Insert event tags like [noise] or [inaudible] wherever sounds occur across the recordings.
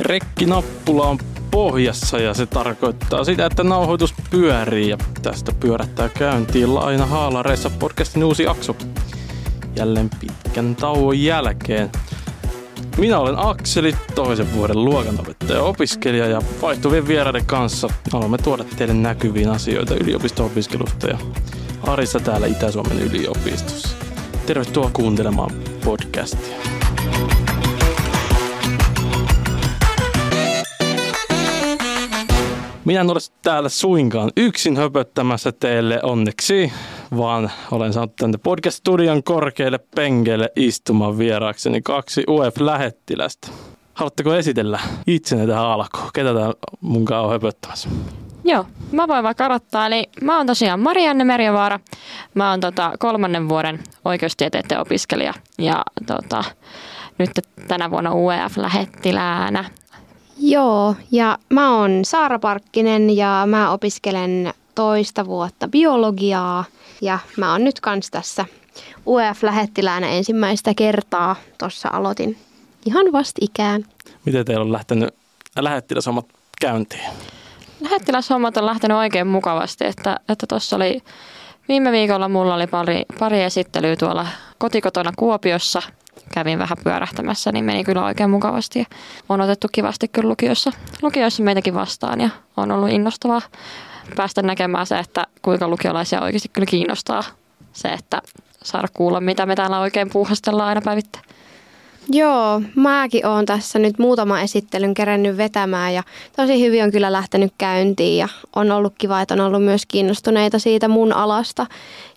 Rekkinappula on pohjassa ja se tarkoittaa sitä, että nauhoitus pyörii ja tästä pyörättää käyntiin Laina Haalareissa podcastin uusi jakso. Jälleen pitkän tauon jälkeen. Minä olen Akseli, toisen vuoden luokanopettaja opiskelija ja vaihtuvien vieraiden kanssa haluamme tuoda teille näkyviin asioita yliopisto-opiskelusta ja arissa täällä Itä-Suomen yliopistossa. Tervetuloa kuuntelemaan podcastia. Minä en ole täällä suinkaan yksin höpöttämässä teille onneksi, vaan olen saanut tänne podcast-studion korkeille penkeille istumaan vieraakseni kaksi UF-lähettilästä. Haluatteko esitellä itsenne tähän alkuun? Ketä tää munkaan on höpöttämässä? Joo, mä voin vaikka aloittaa. Eli mä oon tosiaan Marianne Merjavaara. Mä oon tota kolmannen vuoden oikeustieteiden opiskelija ja tota, nyt tänä vuonna UEF-lähettiläänä. Joo, ja mä oon Saara Parkkinen ja mä opiskelen toista vuotta biologiaa ja mä oon nyt kans tässä UEF-lähettiläänä ensimmäistä kertaa. Tuossa aloitin ihan vastikään. Miten teillä on lähtenyt lähettiläshommat käyntiin? Lähettiläshommat on lähtenyt oikein mukavasti, että että tuossa oli viime viikolla mulla oli pari, pari esittelyä tuolla kotikotona Kuopiossa. Kävin vähän pyörähtämässä, niin meni kyllä oikein mukavasti. Ja on otettu kivasti kyllä lukiossa, lukiossa meitäkin vastaan ja on ollut innostavaa päästä näkemään se, että kuinka lukiolaisia oikeasti kyllä kiinnostaa se, että saada kuulla, mitä me täällä oikein puuhastellaan aina päivittäin. Joo, mäkin oon tässä nyt muutama esittelyn kerännyt vetämään ja tosi hyvin on kyllä lähtenyt käyntiin ja on ollut kiva, että on ollut myös kiinnostuneita siitä mun alasta.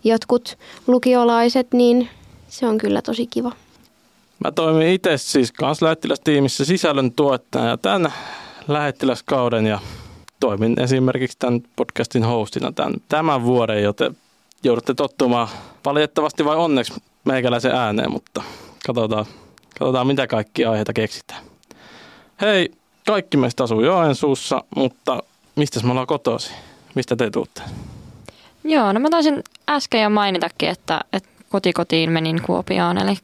Jotkut lukiolaiset, niin se on kyllä tosi kiva. Mä toimin itse siis kans lähettilästiimissä sisällön tuottajana tämän lähettiläskauden ja toimin esimerkiksi tämän podcastin hostina tämän, tämän vuoden, joten joudutte tottumaan valitettavasti vai onneksi meikäläisen ääneen, mutta katsotaan, katsotaan mitä kaikki aiheita keksitään. Hei, kaikki meistä asuu Joensuussa, mutta mistä me ollaan kotosi? Mistä te tuutte? Joo, no mä taisin äsken jo mainitakin, että, että kotikotiin menin Kuopioon, eli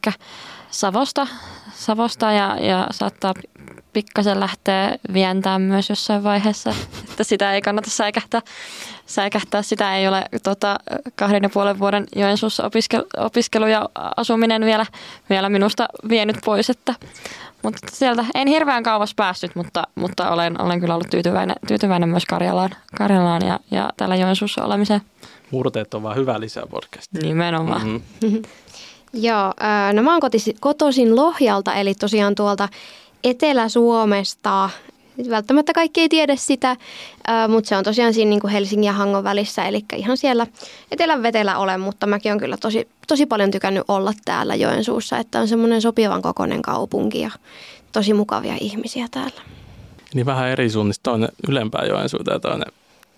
Savosta, Savosta ja, ja saattaa pikkasen lähteä vientämään myös jossain vaiheessa, että sitä ei kannata säikähtää. Säikähtää. Sitä ei ole tota, kahden ja puolen vuoden Joensuussa opiskelu, opiskelu ja asuminen vielä, vielä minusta vienyt pois. Että, mutta sieltä en hirveän kauas päässyt, mutta, mutta olen, olen kyllä ollut tyytyväinen, tyytyväinen myös Karjalaan, Karjalaan ja, ja täällä Joensuussa olemiseen. Murteet on vaan hyvä lisää podcastia. Nimenomaan. Mm-hmm. [laughs] Joo, no mä oon kotoisin Lohjalta, eli tosiaan tuolta Etelä-Suomesta. Välttämättä kaikki ei tiedä sitä, mutta se on tosiaan siinä niin kuin Helsingin ja Hangon välissä, eli ihan siellä etelän vetellä olen, mutta mäkin on kyllä tosi, tosi paljon tykännyt olla täällä Joensuussa, että on semmoinen sopivan kokoinen kaupunki ja tosi mukavia ihmisiä täällä. Niin vähän eri suunnista, toinen ylempää Joensuuta ja toinen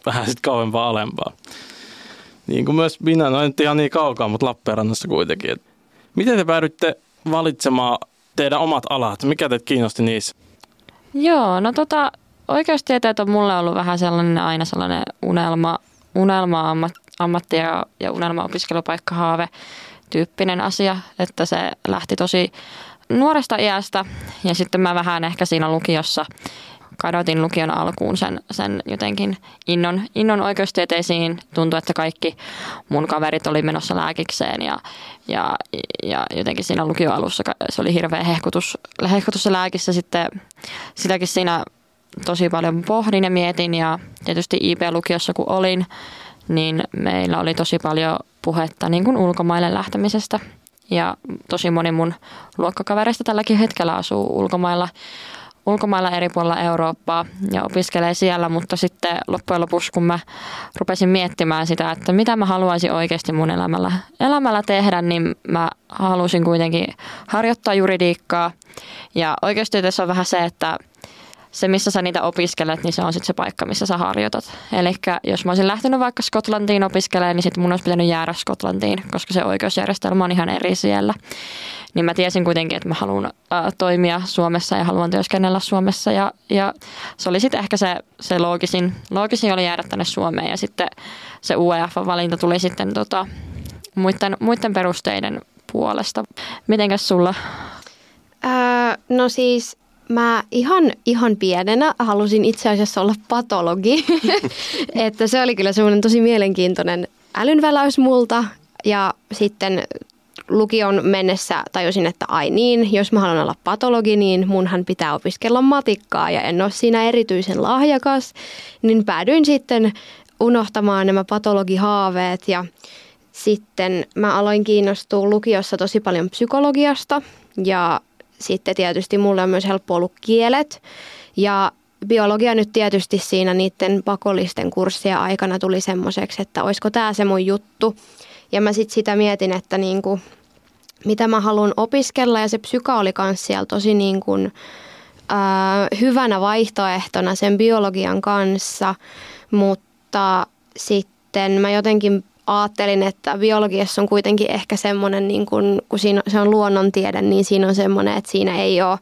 vähän sitten kauempaa alempaa. Niin kuin myös minä, no nyt ihan niin kaukaa, mutta Lappeenrannassa kuitenkin. Miten te päädyitte valitsemaan teidän omat alat? Mikä teitä kiinnosti niissä? Joo, no tota, oikeustieteet on mulle ollut vähän sellainen aina sellainen unelma, unelma ammat, ammatti ja, ja unelma-opiskelupaikka haave tyyppinen asia, että se lähti tosi nuoresta iästä. Ja sitten mä vähän ehkä siinä lukiossa kadotin lukion alkuun sen, sen jotenkin innon, innon oikeustieteisiin. Tuntui, että kaikki mun kaverit oli menossa lääkikseen ja, ja, ja jotenkin siinä lukion alussa se oli hirveä hehkutus, hehkutus se lääkissä. Sitten sitäkin siinä tosi paljon pohdin ja mietin ja tietysti IP-lukiossa kun olin, niin meillä oli tosi paljon puhetta niin kuin ulkomaille lähtemisestä. Ja tosi moni mun luokkakavereista tälläkin hetkellä asuu ulkomailla ulkomailla eri puolilla Eurooppaa ja opiskelee siellä, mutta sitten loppujen lopuksi, kun mä rupesin miettimään sitä, että mitä mä haluaisin oikeasti mun elämällä, elämällä tehdä, niin mä halusin kuitenkin harjoittaa juridiikkaa. Ja oikeustieteessä on vähän se, että se, missä sä niitä opiskelet, niin se on sitten se paikka, missä sä harjoitat. Eli jos mä olisin lähtenyt vaikka Skotlantiin opiskelemaan, niin sitten mun olisi pitänyt jäädä Skotlantiin, koska se oikeusjärjestelmä on ihan eri siellä niin mä tiesin kuitenkin, että mä haluan äh, toimia Suomessa ja haluan työskennellä Suomessa. Ja, ja se oli sitten ehkä se, se loogisin, loogisin oli jäädä tänne Suomeen ja sitten se UEF-valinta tuli sitten tota, muiden, muiden perusteiden puolesta. Mitenkäs sulla? Öö, no siis mä ihan, ihan pienenä halusin itse asiassa olla patologi. [laughs] että se oli kyllä semmoinen tosi mielenkiintoinen älynväläys multa. Ja sitten lukion mennessä tajusin, että ai niin, jos mä haluan olla patologi, niin munhan pitää opiskella matikkaa ja en ole siinä erityisen lahjakas. Niin päädyin sitten unohtamaan nämä patologihaaveet ja sitten mä aloin kiinnostua lukiossa tosi paljon psykologiasta ja sitten tietysti mulle on myös helppo ollut kielet ja biologia nyt tietysti siinä niiden pakollisten kurssien aikana tuli semmoiseksi, että olisiko tämä se mun juttu. Ja mä sitten sitä mietin, että niinku, mitä mä haluan opiskella ja se psyka oli myös siellä tosi niin kuin, ää, hyvänä vaihtoehtona sen biologian kanssa, mutta sitten mä jotenkin ajattelin, että biologiassa on kuitenkin ehkä semmoinen, niin kun, kun siinä, se on luonnontiede, niin siinä on semmoinen, että siinä ei ole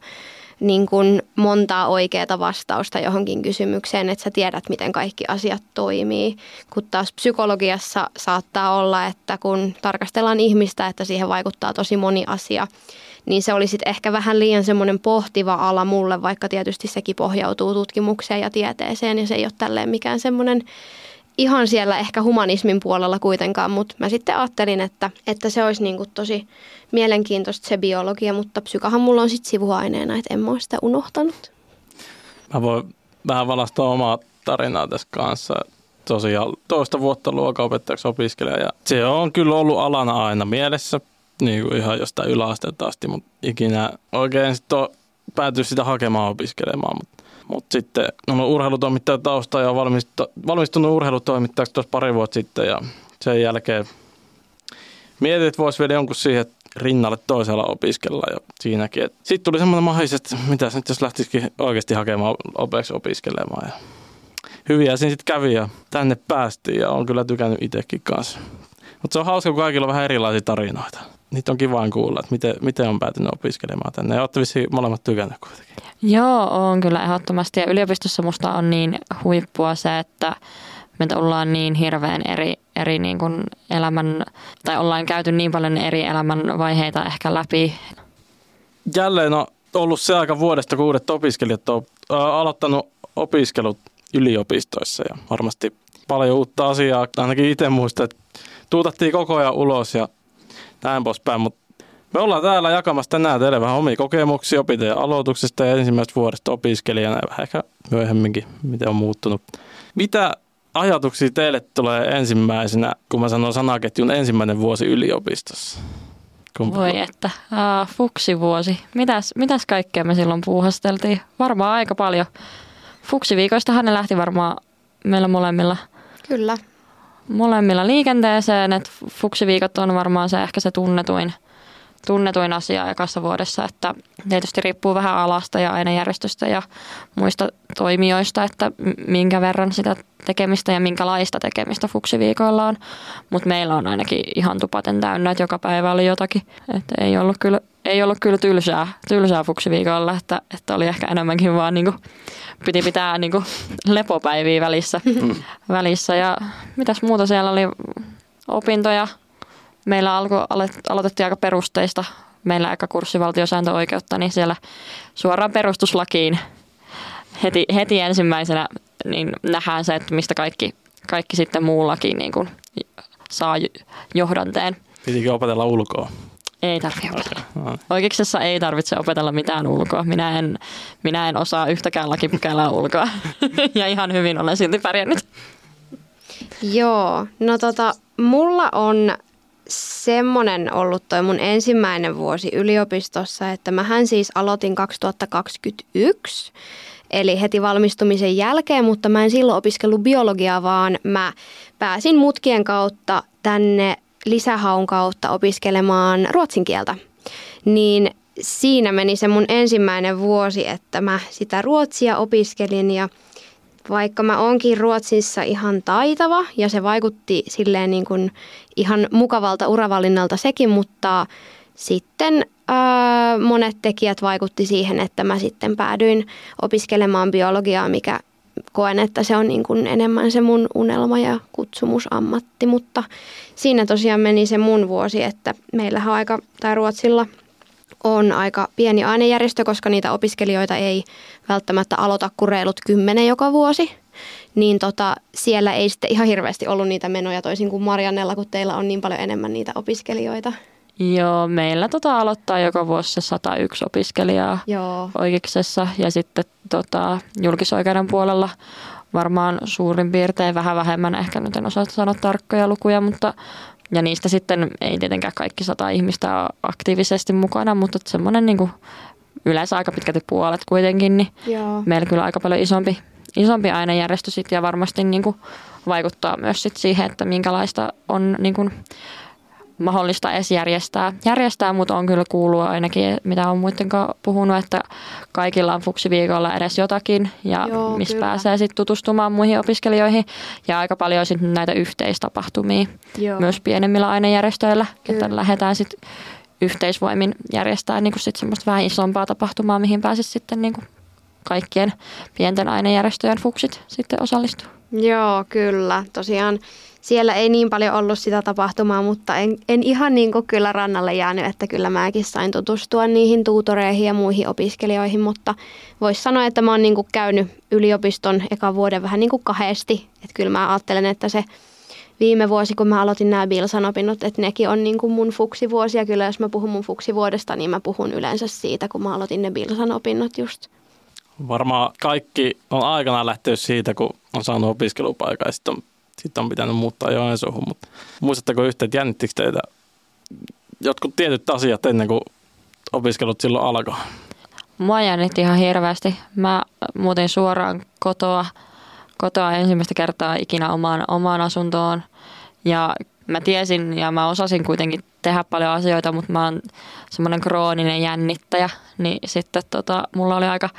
niin kuin montaa oikeaa vastausta johonkin kysymykseen, että sä tiedät, miten kaikki asiat toimii. Kun taas psykologiassa saattaa olla, että kun tarkastellaan ihmistä, että siihen vaikuttaa tosi moni asia, niin se olisi ehkä vähän liian semmoinen pohtiva ala mulle, vaikka tietysti sekin pohjautuu tutkimukseen ja tieteeseen ja se ei ole tälleen mikään semmoinen ihan siellä ehkä humanismin puolella kuitenkaan, mutta mä sitten ajattelin, että, että se olisi niin kuin tosi mielenkiintoista se biologia, mutta psykahan mulla on sitten sivuaineena, että en mä ole sitä unohtanut. Mä voin vähän valastaa omaa tarinaa tässä kanssa. Tosiaan toista vuotta luokaopettajaksi opiskelija ja se on kyllä ollut alana aina mielessä, niin kuin ihan jostain yläasteelta asti, mutta ikinä oikein sitten päätyy sitä hakemaan opiskelemaan. Mutta mutta sitten on urheilutoimittaja tausta ja valmistunut urheilutoimittajaksi tuossa pari vuotta sitten ja sen jälkeen mietin, että voisi vielä jonkun siihen rinnalle toisella opiskella ja siinäkin. Sitten tuli semmoinen mahdollisuus, että mitä nyt jos lähtisikin oikeasti hakemaan opeksi opiskelemaan. Ja hyviä siinä sitten kävi ja tänne päästiin ja on kyllä tykännyt itsekin kanssa. Mutta se on hauska, kun kaikilla on vähän erilaisia tarinoita. Niitä on kiva kuulla, että miten, miten on päätynyt opiskelemaan tänne. Ja olette molemmat tykänneet kuitenkin. Joo, on kyllä ehdottomasti. Ja yliopistossa musta on niin huippua se, että me ollaan niin hirveän eri, eri niin kuin elämän, tai ollaan käyty niin paljon eri elämän vaiheita ehkä läpi. Jälleen on ollut se aika vuodesta, kun uudet opiskelijat on aloittanut opiskelut yliopistoissa ja varmasti paljon uutta asiaa. Ainakin itse muistan, että tuutattiin koko ajan ulos ja näin poispäin, mutta me ollaan täällä jakamassa tänään teille vähän omia kokemuksia opintojen aloituksesta ja ensimmäisestä vuodesta opiskelijana ja vähän ehkä myöhemminkin, miten on muuttunut. Mitä ajatuksia teille tulee ensimmäisenä, kun mä sanon sanaketjun ensimmäinen vuosi yliopistossa? Kumpa? Voi että, uh, fuksivuosi. Mitäs, mitäs kaikkea me silloin puuhasteltiin? Varmaan aika paljon. Fuksiviikoistahan ne lähti varmaan meillä molemmilla. Kyllä. Molemmilla liikenteeseen, että fuksiviikot on varmaan se ehkä se tunnetuin – tunnetuin asia ekassa vuodessa, että tietysti riippuu vähän alasta ja ainejärjestöstä ja muista toimijoista, että minkä verran sitä tekemistä ja minkälaista tekemistä fuksiviikoilla on. Mutta meillä on ainakin ihan tupaten täynnä, että joka päivä oli jotakin. Että ei ollut kyllä, ei ollut kyllä tylsää, tylsää fuksiviikolla, että, että oli ehkä enemmänkin vaan niinku, piti pitää niinku lepopäiviä välissä, välissä. Ja mitäs muuta siellä oli opintoja, meillä alko, aloitettiin aika perusteista. Meillä aika kurssi valtiosääntöoikeutta, niin siellä suoraan perustuslakiin heti, heti ensimmäisenä niin nähdään se, että mistä kaikki, kaikki sitten muullakin niin kuin saa johdanteen. Pitikö opetella ulkoa? Ei tarvitse opetella. Okay. Oikeuksessa ei tarvitse opetella mitään ulkoa. Minä en, minä en osaa yhtäkään lakipykälää ulkoa. [laughs] ja ihan hyvin olen silti pärjännyt. Joo, no tota, mulla on semmoinen ollut toi mun ensimmäinen vuosi yliopistossa, että mähän siis aloitin 2021, eli heti valmistumisen jälkeen, mutta mä en silloin opiskellut biologiaa, vaan mä pääsin mutkien kautta tänne lisähaun kautta opiskelemaan ruotsin kieltä. Niin siinä meni se mun ensimmäinen vuosi, että mä sitä ruotsia opiskelin ja – vaikka mä onkin Ruotsissa ihan taitava ja se vaikutti silleen niin kuin ihan mukavalta uravalinnalta sekin, mutta sitten ää, monet tekijät vaikutti siihen, että mä sitten päädyin opiskelemaan biologiaa, mikä koen, että se on niin kuin enemmän se mun unelma ja kutsumusammatti, mutta siinä tosiaan meni se mun vuosi, että meillähän aika, tai Ruotsilla on aika pieni ainejärjestö, koska niitä opiskelijoita ei välttämättä aloita kuin reilut kymmenen joka vuosi. Niin tota, siellä ei sitten ihan hirveästi ollut niitä menoja toisin kuin Mariannella, kun teillä on niin paljon enemmän niitä opiskelijoita. Joo, meillä tota aloittaa joka vuosi se 101 opiskelijaa Joo. oikeuksessa ja sitten tota, julkisoikeuden puolella varmaan suurin piirtein vähän vähemmän, ehkä nyt en osaa sanoa tarkkoja lukuja, mutta ja niistä sitten ei tietenkään kaikki sata ihmistä ole aktiivisesti mukana, mutta semmoinen niin kuin yleensä aika pitkälti puolet kuitenkin, niin Joo. meillä kyllä aika paljon isompi, isompi ainejärjestö sit ja varmasti niin kuin vaikuttaa myös sit siihen, että minkälaista on niin kuin mahdollista edes järjestää. Järjestää, mutta on kyllä kuullut ainakin, mitä on muiden kanssa puhunut, että kaikilla on fuksiviikolla edes jotakin ja Joo, missä kyllä. pääsee sitten tutustumaan muihin opiskelijoihin. Ja aika paljon sitten näitä yhteistapahtumia Joo. myös pienemmillä ainejärjestöillä, Kyllä. että lähdetään sitten yhteisvoimin järjestää niin sit semmoista vähän isompaa tapahtumaa, mihin pääsisi sitten niin kaikkien pienten ainejärjestöjen fuksit sitten osallistua. Joo, kyllä. Tosiaan siellä ei niin paljon ollut sitä tapahtumaa, mutta en, en ihan niin kuin kyllä rannalle jäänyt, että kyllä mäkin sain tutustua niihin tuutoreihin ja muihin opiskelijoihin, mutta voisi sanoa, että mä oon niin kuin käynyt yliopiston eka vuoden vähän niin kuin kahdesti. Että kyllä mä ajattelen, että se viime vuosi, kun mä aloitin nämä Bilsan opinnot, että nekin on niin kuin mun fuksivuosia. Kyllä jos mä puhun mun fuksivuodesta, niin mä puhun yleensä siitä, kun mä aloitin ne Bilsan opinnot just. Varmaan kaikki on aikanaan lähtenyt siitä, kun on saanut opiskelupaikan ja sitten on, sit on pitänyt muuttaa Joensuuhun. Mutta muistatteko yhtä, että jännittikö teitä jotkut tietyt asiat ennen kuin opiskelut silloin alkoi? Mua jännitti ihan hirveästi. Mä muutin suoraan kotoa, kotoa ensimmäistä kertaa ikinä omaan, omaan asuntoon. Ja mä tiesin ja mä osasin kuitenkin tehdä paljon asioita, mutta mä oon semmoinen krooninen jännittäjä. Niin sitten tota, mulla oli aika,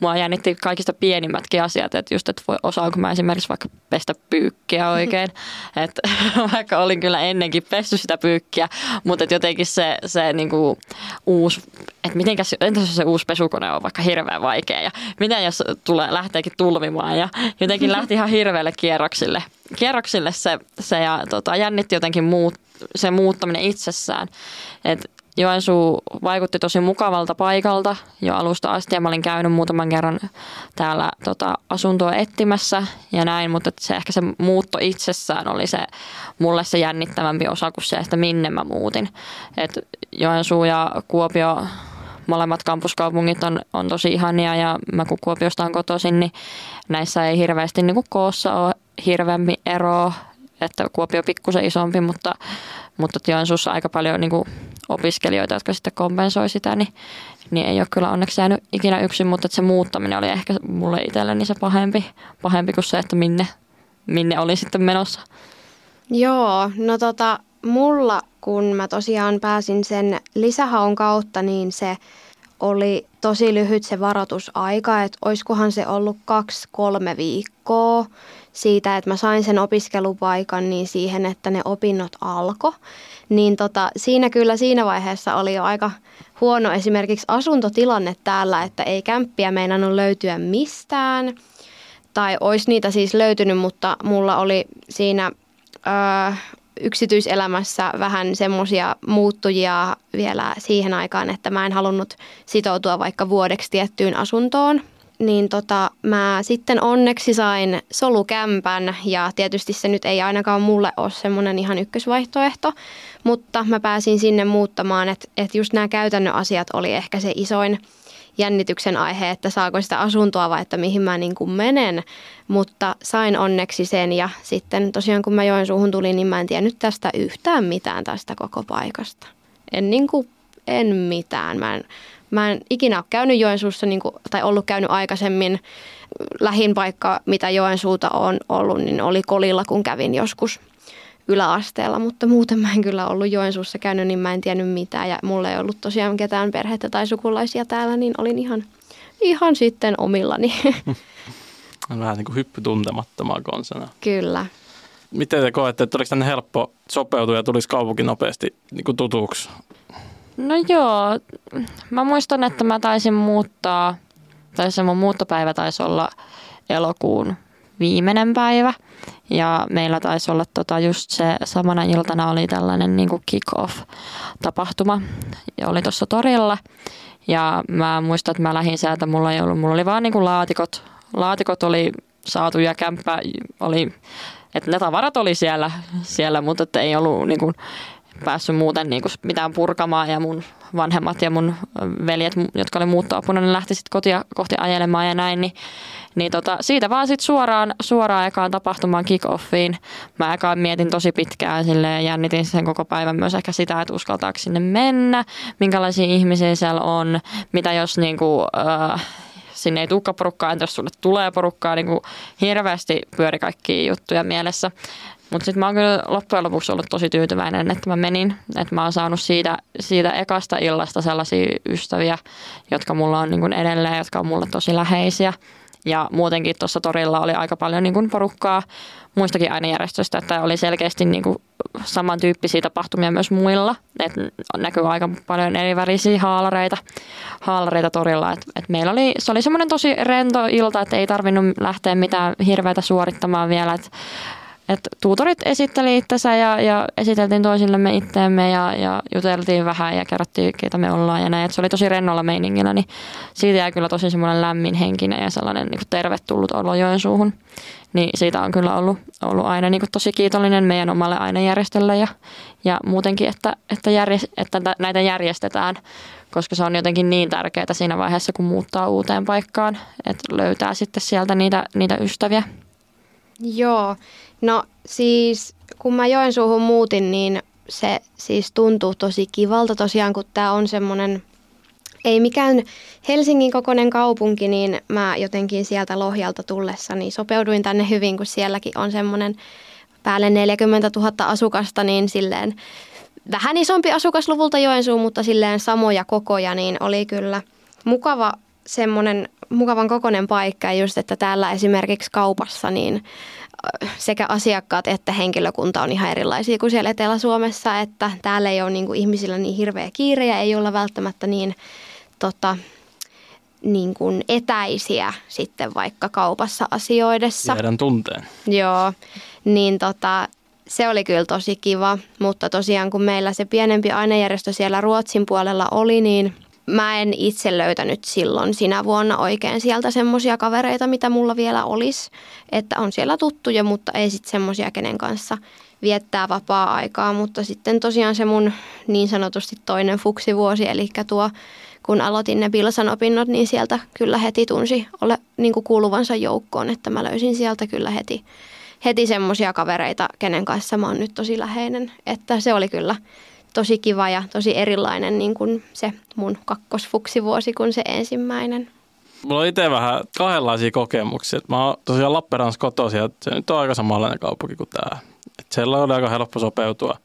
mua jännitti kaikista pienimmätkin asiat, että just, että voi, osaanko mä esimerkiksi vaikka pestä pyykkiä oikein. [laughs] että [laughs] vaikka olin kyllä ennenkin pesty sitä pyykkiä, mutta et jotenkin se, se niinku uusi, että mitenkäs, entäs jos se uusi pesukone on vaikka hirveän vaikea ja miten jos tulee, lähteekin tulvimaan ja jotenkin lähti ihan hirveälle kierroksille, kierroksille se, se ja tota, jännitti jotenkin muut, se muuttaminen itsessään. Et Joensuu vaikutti tosi mukavalta paikalta jo alusta asti ja mä olin käynyt muutaman kerran täällä tota, asuntoa etsimässä ja näin, mutta se ehkä se muutto itsessään oli se mulle se jännittävämpi osa kuin se, että minne mä muutin. Et Joensuu ja Kuopio molemmat kampuskaupungit on, on tosi ihania ja mä kun Kuopiosta on kotoisin, niin näissä ei hirveästi niin koossa ole hirveämpi eroa, että Kuopio on pikkusen isompi, mutta, mutta Joensuussa aika paljon niin kuin opiskelijoita, jotka sitten kompensoi sitä, niin, niin ei ole kyllä onneksi jäänyt ikinä yksin, mutta se muuttaminen oli ehkä mulle itselleni se pahempi, pahempi kuin se, että minne, minne oli sitten menossa. Joo, no tota, mulla kun mä tosiaan pääsin sen lisähaun kautta, niin se oli tosi lyhyt se varoitusaika, että olisikohan se ollut kaksi-kolme viikkoa siitä, että mä sain sen opiskelupaikan niin siihen, että ne opinnot alkoi. Niin tota, siinä kyllä siinä vaiheessa oli jo aika huono esimerkiksi asuntotilanne täällä, että ei kämppiä meinannut löytyä mistään. Tai olisi niitä siis löytynyt, mutta mulla oli siinä öö, yksityiselämässä vähän semmoisia muuttujia vielä siihen aikaan, että mä en halunnut sitoutua vaikka vuodeksi tiettyyn asuntoon. Niin tota, mä sitten onneksi sain solukämpän ja tietysti se nyt ei ainakaan mulle ole semmoinen ihan ykkösvaihtoehto, mutta mä pääsin sinne muuttamaan, että et just nämä käytännön asiat oli ehkä se isoin jännityksen aihe, että saako sitä asuntoa vai että mihin mä niin kuin menen, mutta sain onneksi sen ja sitten tosiaan kun mä Joensuuhun tulin, niin mä en tiennyt tästä yhtään mitään tästä koko paikasta. En niin kuin, en mitään. Mä en, mä en ikinä ole käynyt Joensuussa niin kuin, tai ollut käynyt aikaisemmin. Lähin paikka, mitä Joensuuta on ollut, niin oli Kolilla, kun kävin joskus yläasteella, mutta muuten mä en kyllä ollut Joensuussa käynyt, niin mä en tiennyt mitään. Ja mulla ei ollut tosiaan ketään perhettä tai sukulaisia täällä, niin olin ihan, ihan sitten omillani. [laughs] Vähän niin kuin hyppy tuntemattomaan konsana. kyllä. Miten te koette, että oliko tänne helppo sopeutua ja tulisi kaupunki nopeasti niin kuin tutuksi? No joo, mä muistan, että mä taisin muuttaa, tai se mun muuttopäivä taisi olla elokuun viimeinen päivä. Ja meillä taisi olla tota just se samana iltana oli tällainen niin kick-off-tapahtuma. Ja oli tuossa torilla. Ja mä muistan, että mä lähdin sieltä, mulla ei ollut, mulla oli vaan niin kuin laatikot, laatikot oli saatu ja kämppä oli, että ne tavarat oli siellä, siellä mutta että ei ollut niin kuin, päässyt muuten niin kuin mitään purkamaan. Ja mun vanhemmat ja mun veljet, jotka oli muuttoapuna, ne lähti sitten kotia kohti ajelemaan ja näin, niin, niin tota, siitä vaan sitten suoraan, suoraan ekaan tapahtumaan kick-offiin. Mä ekaan mietin tosi pitkään ja jännitin sen koko päivän myös ehkä sitä, että uskaltaako sinne mennä, minkälaisia ihmisiä siellä on, mitä jos niin kuin, äh, sinne ei tulekaan porukkaa, jos sulle tulee porukkaa, niin kuin hirveästi pyöri kaikki juttuja mielessä. Mutta sitten mä oon kyllä loppujen lopuksi ollut tosi tyytyväinen, että mä menin. Että mä oon saanut siitä, siitä ekasta illasta sellaisia ystäviä, jotka mulla on niin edelleen, jotka on mulle tosi läheisiä. Ja muutenkin tuossa torilla oli aika paljon niin kuin porukkaa muistakin ainejärjestöistä, että oli selkeästi niin kuin samantyyppisiä tapahtumia myös muilla. Et näkyy aika paljon eri värisiä haalareita, haalareita torilla. Et, et meillä oli, se oli semmoinen tosi rento ilta, että ei tarvinnut lähteä mitään hirveätä suorittamaan vielä. Et et tuutorit esitteli itsensä ja, ja esiteltiin toisillemme itteemme ja, ja juteltiin vähän ja kerrottiin, keitä me ollaan ja näin. Et se oli tosi rennolla meiningillä, niin siitä jäi kyllä tosi semmoinen lämmin henkinen ja sellainen niin tervetullut olo Joensuuhun. Niin siitä on kyllä ollut, ollut aina niin tosi kiitollinen meidän omalle ainejärjestölle ja, ja muutenkin, että, että, järjest, että näitä järjestetään, koska se on jotenkin niin tärkeää siinä vaiheessa, kun muuttaa uuteen paikkaan, että löytää sitten sieltä niitä, niitä ystäviä. Joo, no siis kun mä Joensuuhun muutin, niin se siis tuntuu tosi kivalta. Tosiaan, kun tämä on semmoinen, ei mikään Helsingin kokoinen kaupunki, niin mä jotenkin sieltä Lohjalta tullessa niin sopeuduin tänne hyvin, kun sielläkin on semmoinen päälle 40 000 asukasta, niin silleen vähän isompi asukasluvulta Joensuu, mutta silleen samoja kokoja, niin oli kyllä mukava semmoinen mukavan kokoinen paikka. Ja just, että täällä esimerkiksi kaupassa niin sekä asiakkaat että henkilökunta on ihan erilaisia kuin siellä Etelä-Suomessa, että täällä ei ole niin kuin ihmisillä niin hirveä kiire ja ei olla välttämättä niin, tota, niin kuin etäisiä sitten vaikka kaupassa asioidessa. Tiedän tunteen. Joo, niin tota, se oli kyllä tosi kiva, mutta tosiaan kun meillä se pienempi ainejärjestö siellä Ruotsin puolella oli, niin – mä en itse löytänyt silloin sinä vuonna oikein sieltä semmoisia kavereita, mitä mulla vielä olisi. Että on siellä tuttuja, mutta ei sitten semmoisia, kenen kanssa viettää vapaa-aikaa. Mutta sitten tosiaan se mun niin sanotusti toinen fuksivuosi, eli tuo kun aloitin ne Bilsan opinnot, niin sieltä kyllä heti tunsi ole niin kuin kuuluvansa joukkoon, että mä löysin sieltä kyllä heti, heti semmoisia kavereita, kenen kanssa mä oon nyt tosi läheinen. Että se oli kyllä tosi kiva ja tosi erilainen niin kuin se mun kakkosfuksivuosi kuin se ensimmäinen. Mulla on itse vähän kahdenlaisia kokemuksia. Mä oon tosiaan Lappeenrannassa kotoisin ja se nyt on aika samanlainen kaupunki kuin tämä. Et siellä oli aika helppo sopeutua,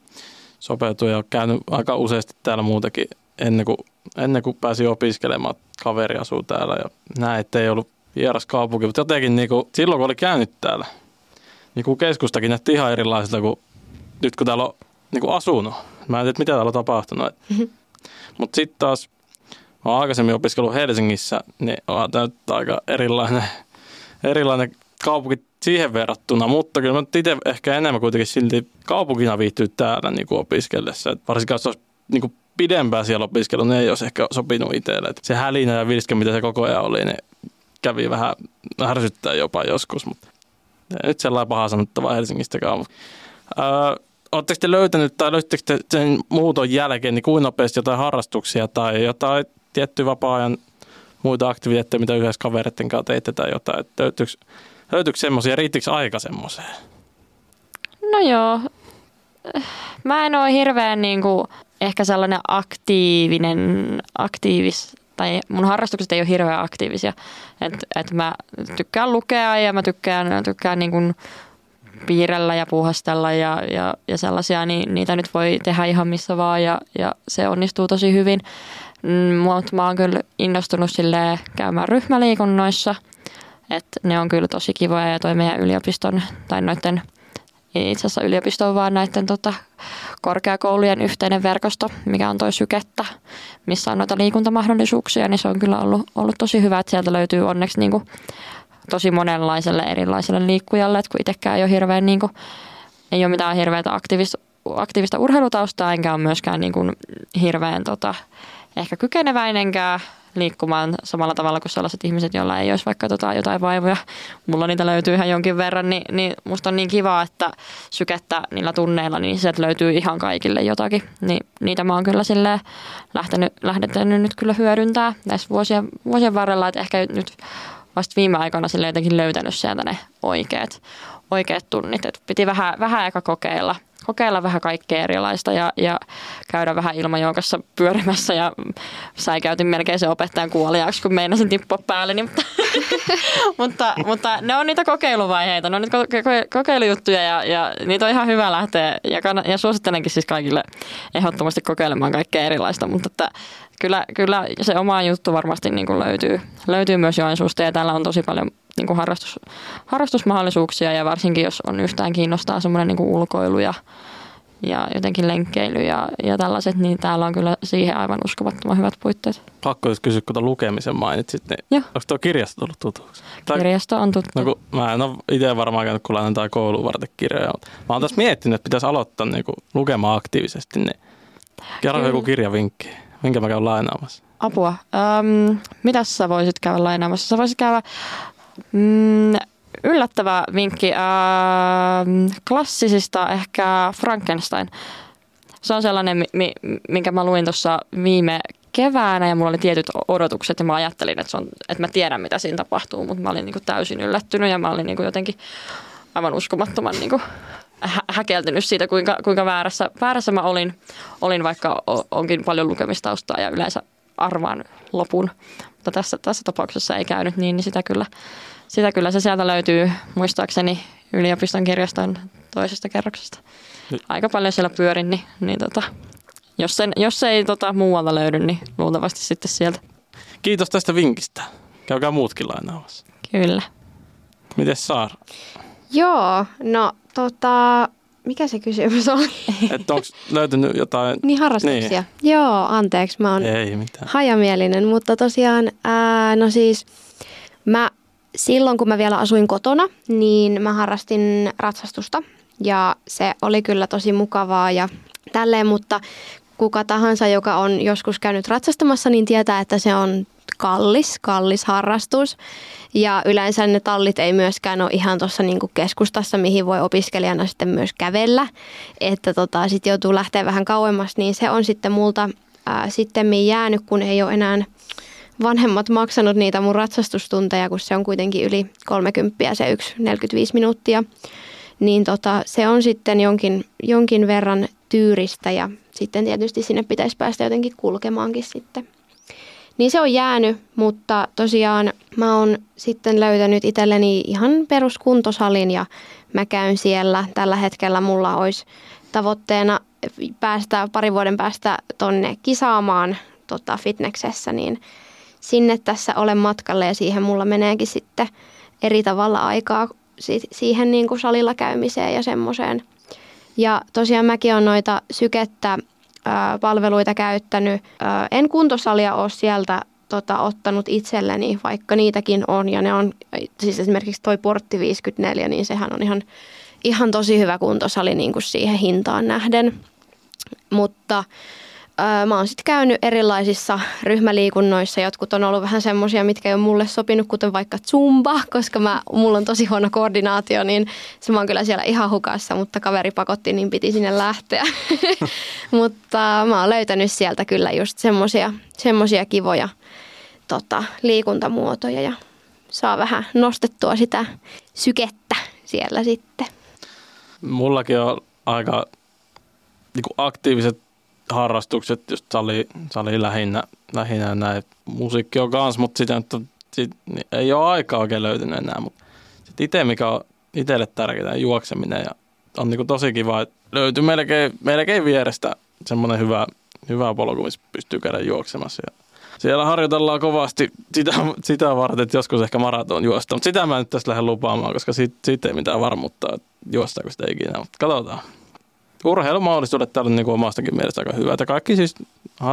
sopeutua ja käynyt aika useasti täällä muutenkin ennen kuin, ennen kuin pääsin opiskelemaan. Kaveri asuu täällä ja näin, ettei ollut vieras kaupunki. Mutta jotenkin niin kuin, silloin kun oli käynyt täällä, niin kuin keskustakin näytti ihan erilaiselta kuin nyt kun täällä on niin kuin asunut. Mä en tiedä, mitä täällä on tapahtunut. Mm-hmm. Mutta sitten taas, mä oon aikaisemmin opiskellut Helsingissä, niin on tämä aika erilainen, erilainen kaupunki siihen verrattuna, mutta kyllä mä itse ehkä enemmän kuitenkin silti kaupunkina viihtyy täällä niin kuin opiskellessa. Et varsinkin jos olisi niin kuin pidempään siellä opiskellut, niin ei olisi ehkä sopinut itselle. Et se hälinä ja vilske, mitä se koko ajan oli, niin kävi vähän ärsyttää jopa joskus, mutta nyt sellainen paha sanottava Helsingistäkään. Öö, Oletteko te löytänyt tai löytittekö te sen muuton jälkeen niin kuin nopeasti jotain harrastuksia tai jotain tiettyä vapaa-ajan muita aktiviteetteja, mitä yhdessä kavereiden kanssa teitte tai jotain? löytyykö, löytyykö semmoisia, riittikö aika semmoiseen? No joo. Mä en ole hirveän niin kuin, ehkä sellainen aktiivinen, aktiivis, tai mun harrastukset ei ole hirveän aktiivisia. Et, et mä tykkään lukea ja mä tykkään, tykkään niin kuin piirrellä ja puhastella ja, ja, ja sellaisia, niin niitä nyt voi tehdä ihan missä vaan ja, ja se onnistuu tosi hyvin. Mm, Mutta mä oon kyllä innostunut sille käymään ryhmäliikunnoissa, että ne on kyllä tosi kivoja ja toi meidän yliopiston tai noiden itse asiassa yliopisto on vaan näiden tota, korkeakoulujen yhteinen verkosto, mikä on toi sykettä, missä on noita liikuntamahdollisuuksia, niin se on kyllä ollut, ollut tosi hyvä, että sieltä löytyy onneksi niin kuin tosi monenlaiselle erilaiselle liikkujalle, että kun itsekään ei ole hirveän niin kuin, ei ole mitään hirveätä aktiivista, aktiivista urheilutaustaa, enkä ole myöskään niin kuin hirveän tota, ehkä kykeneväinenkään liikkumaan samalla tavalla kuin sellaiset ihmiset, joilla ei olisi vaikka tota jotain vaivoja. Mulla niitä löytyy ihan jonkin verran, niin, niin musta on niin kiva, että sykettä niillä tunneilla, niin sieltä löytyy ihan kaikille jotakin. Niin, niitä mä oon kyllä lähtenyt, lähtenyt nyt kyllä hyödyntää näissä vuosien, vuosien varrella, että ehkä nyt vasta viime aikoina sille jotenkin löytänyt sieltä ne oikeat, oikeat tunnit. Et piti vähän, vähän aika kokeilla – kokeilla vähän kaikkea erilaista ja, ja käydä vähän ilmajoukassa pyörimässä ja säikäytin melkein se opettajan kuoliaaksi, kun meinasin tippua päälle. Niin, mutta, [laughs] mutta, mutta, ne on niitä kokeiluvaiheita, ne on niitä kokeilujuttuja ja, ja niitä on ihan hyvä lähteä ja, ja suosittelenkin siis kaikille ehdottomasti kokeilemaan kaikkea erilaista, mutta että kyllä, kyllä se oma juttu varmasti niin kuin löytyy, löytyy myös Joensuusta ja täällä on tosi paljon niin kuin harrastus, harrastusmahdollisuuksia ja varsinkin jos on yhtään kiinnostaa semmoinen niin ulkoilu ja, ja jotenkin lenkkeily ja, ja tällaiset, niin täällä on kyllä siihen aivan uskomattoman hyvät puitteet. Pakko jos kysyä, kun tuon lukemisen mainitsit, niin Joo. onko tuo kirjasto tullut tutuksi? Kirjasto on tuttu. No kun mä en ole itse varmaan käynyt kuulemaan tai kouluun varten kirjoja, mutta mä oon tässä miettinyt, että pitäisi aloittaa niin kuin lukemaan aktiivisesti, niin kerro joku kirjavinkki, minkä mä käyn lainaamassa. Apua. Öm, mitäs sä voisit käydä lainaamassa? Sä voisit käydä Mm, yllättävä vinkki. Äh, klassisista ehkä Frankenstein. Se on sellainen, mi- minkä mä luin tuossa viime keväänä ja mulla oli tietyt odotukset ja mä ajattelin, että, se on, että mä tiedän mitä siinä tapahtuu, mutta mä olin niin kuin täysin yllättynyt ja mä olin niin kuin jotenkin aivan uskomattoman niin kuin hä- häkeltynyt siitä, kuinka, kuinka väärässä, väärässä mä olin, olin, vaikka onkin paljon lukemistaustaa ja yleensä arvaan lopun. Mutta tässä, tässä tapauksessa ei käynyt niin, niin sitä kyllä, sitä kyllä se sieltä löytyy muistaakseni yliopiston kirjaston toisesta kerroksesta. Aika paljon siellä pyörin, niin, niin tota, jos, sen, jos se ei tota, muualta löydy, niin luultavasti sitten sieltä. Kiitos tästä vinkistä. Käykää muutkin lainaamassa. Kyllä. Miten Saara? Joo, no tota, mikä se kysymys oli? [laughs] Että onko löytynyt jotain... Niin harrastuksia. Niin. Joo, anteeksi, mä oon Ei mitään. hajamielinen, mutta tosiaan, ää, no siis mä silloin kun mä vielä asuin kotona, niin mä harrastin ratsastusta ja se oli kyllä tosi mukavaa ja tälleen, mutta kuka tahansa, joka on joskus käynyt ratsastamassa, niin tietää, että se on kallis, kallis harrastus. Ja yleensä ne tallit ei myöskään ole ihan tuossa niinku keskustassa, mihin voi opiskelijana sitten myös kävellä. Että tota, sitten joutuu lähteä vähän kauemmas, niin se on sitten multa ää, sitten jäänyt, kun ei ole enää vanhemmat maksanut niitä mun ratsastustunteja, kun se on kuitenkin yli 30 se yksi 45 minuuttia. Niin tota, se on sitten jonkin, jonkin verran tyyristä ja sitten tietysti sinne pitäisi päästä jotenkin kulkemaankin sitten. Niin se on jäänyt, mutta tosiaan mä oon sitten löytänyt itselleni ihan peruskuntosalin ja mä käyn siellä. Tällä hetkellä mulla olisi tavoitteena päästä pari vuoden päästä tonne kisaamaan tota, fitneksessä, niin sinne tässä olen matkalle ja siihen mulla meneekin sitten eri tavalla aikaa siihen niin kuin salilla käymiseen ja semmoiseen. Ja tosiaan mäkin olen noita sykettä palveluita käyttänyt. En kuntosalia ole sieltä tota, ottanut itselleni, vaikka niitäkin on. Ja ne on, siis esimerkiksi toi Portti 54, niin sehän on ihan, ihan tosi hyvä kuntosali niin kuin siihen hintaan nähden. Mutta mä oon sitten käynyt erilaisissa ryhmäliikunnoissa. Jotkut on ollut vähän semmoisia, mitkä ei ole mulle sopinut, kuten vaikka zumba, koska mä, mulla on tosi huono koordinaatio, niin se mä oon kyllä siellä ihan hukassa, mutta kaveri pakotti, niin piti sinne lähteä. [laughs] mutta mä oon löytänyt sieltä kyllä just semmoisia kivoja tota, liikuntamuotoja ja saa vähän nostettua sitä sykettä siellä sitten. Mullakin on aika niin aktiiviset harrastukset, just sali, sali lähinnä, lähinnä näin. Musiikki on kans, mutta sitä että sit, niin ei ole aikaa oikein löytynyt enää. Mutta sitten itse, mikä on itselle tärkeää, juokseminen ja on niin tosi kiva, että löytyy melkein, melkein vierestä semmoinen hyvä, hyvä polku, missä pystyy käydä juoksemassa. Ja siellä harjoitellaan kovasti sitä, sitä varten, että joskus ehkä maraton juosta, mutta sitä mä en nyt tässä lähde lupaamaan, koska siitä, siitä ei mitään varmuutta, että juostaako sitä ikinä, mutta katsotaan urheilumahdollisuudet täällä on niin omastakin mielestä aika hyvä. Että kaikki siis,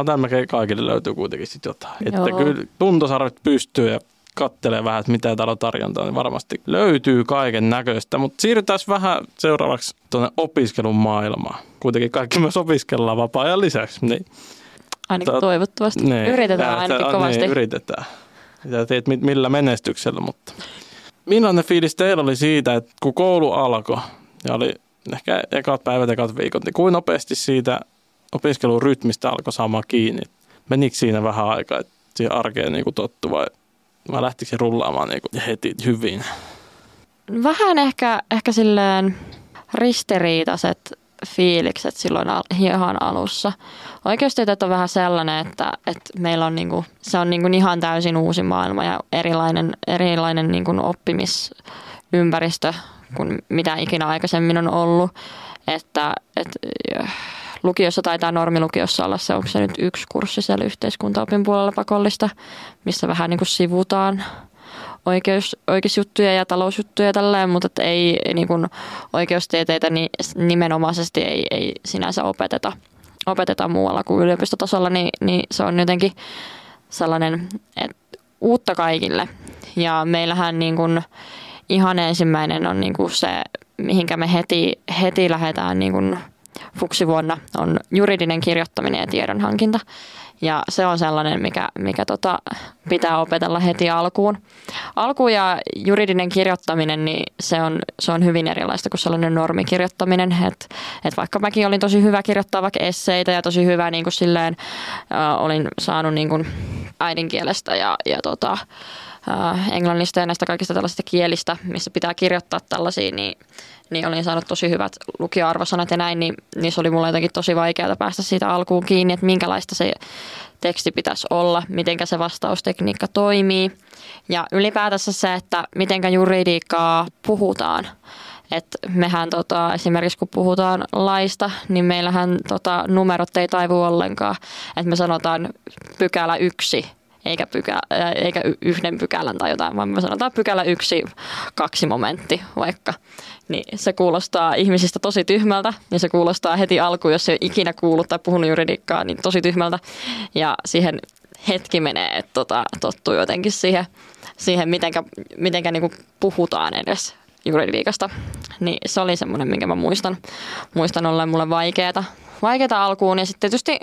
täällä kaikille löytyy kuitenkin sitten jotain. Joo. Että kyllä tuntosarvet pystyy ja kattelee vähän, että mitä täällä on tarjontaa, niin varmasti löytyy kaiken näköistä. Mutta siirrytään vähän seuraavaksi tuonne opiskelun maailmaan. Kuitenkin kaikki myös opiskellaan vapaa-ajan lisäksi. Niin, Ainakin Tot, toivottavasti. Niin, yritetään ainakin niin, kovasti. Niin, yritetään. Ja teet millä menestyksellä, mutta... Millainen fiilis teillä oli siitä, että kun koulu alkoi ja oli ehkä ekat päivät, ekat viikot, niin kuin nopeasti siitä opiskelun rytmistä alkoi saamaan kiinni? Menikö siinä vähän aikaa, että siihen arkeen niin kuin tottu vai, vai lähtikö se rullaamaan niin kuin heti hyvin? Vähän ehkä, ehkä silleen ristiriitaiset fiilikset silloin ihan alussa. Oikeustieteet on vähän sellainen, että, että meillä on niinku, se on niinku ihan täysin uusi maailma ja erilainen, erilainen niinku oppimisympäristö kuin mitä ikinä aikaisemmin on ollut. Että, että lukiossa taitaa normilukiossa olla se, onko se nyt yksi kurssi siellä yhteiskuntaopin puolella pakollista, missä vähän niin kuin sivutaan oikeus, oikeusjuttuja ja talousjuttuja tälleen, mutta ei niin kuin oikeustieteitä niin nimenomaisesti ei, ei sinänsä opeteta, opeteta muualla kuin yliopistotasolla, niin, niin se on jotenkin sellainen että uutta kaikille. Ja meillähän niin kuin ihan ensimmäinen on niin kuin se, mihinkä me heti, heti lähdetään niin kuin fuksivuonna, on juridinen kirjoittaminen ja tiedonhankinta. Ja se on sellainen, mikä, mikä tota, pitää opetella heti alkuun. Alku ja juridinen kirjoittaminen, niin se on, se on hyvin erilaista kuin sellainen normikirjoittaminen. Et, et vaikka mäkin olin tosi hyvä kirjoittaa vaikka esseitä ja tosi hyvä niin kuin silleen, äh, olin saanut niin kuin äidinkielestä ja, ja tota, äh, englannista ja näistä kaikista tällaisista kielistä, missä pitää kirjoittaa tällaisia, niin, niin olin saanut tosi hyvät lukioarvosanat ja näin, niin, niin se oli mulle jotenkin tosi vaikeaa päästä siitä alkuun kiinni, että minkälaista se teksti pitäisi olla, miten se vastaustekniikka toimii ja ylipäätänsä se, että miten juridiikkaa puhutaan. Et mehän tota, esimerkiksi kun puhutaan laista, niin meillähän tota, numerot ei taivu ollenkaan. Et me sanotaan pykälä yksi eikä, pykälä, eikä yhden pykälän tai jotain, vaan me sanotaan pykälä yksi, kaksi momentti vaikka. Niin se kuulostaa ihmisistä tosi tyhmältä ja se kuulostaa heti alkuun, jos ei ikinä kuullut tai puhunut juridiikkaa, niin tosi tyhmältä. Ja siihen hetki menee, että tota, tottuu jotenkin siihen, siihen mitenkä, mitenkä niinku puhutaan edes juridiikasta. Niin se oli semmoinen, minkä mä muistan, muistan olleen mulle vaikeeta, vaikeeta alkuun. Ja sitten tietysti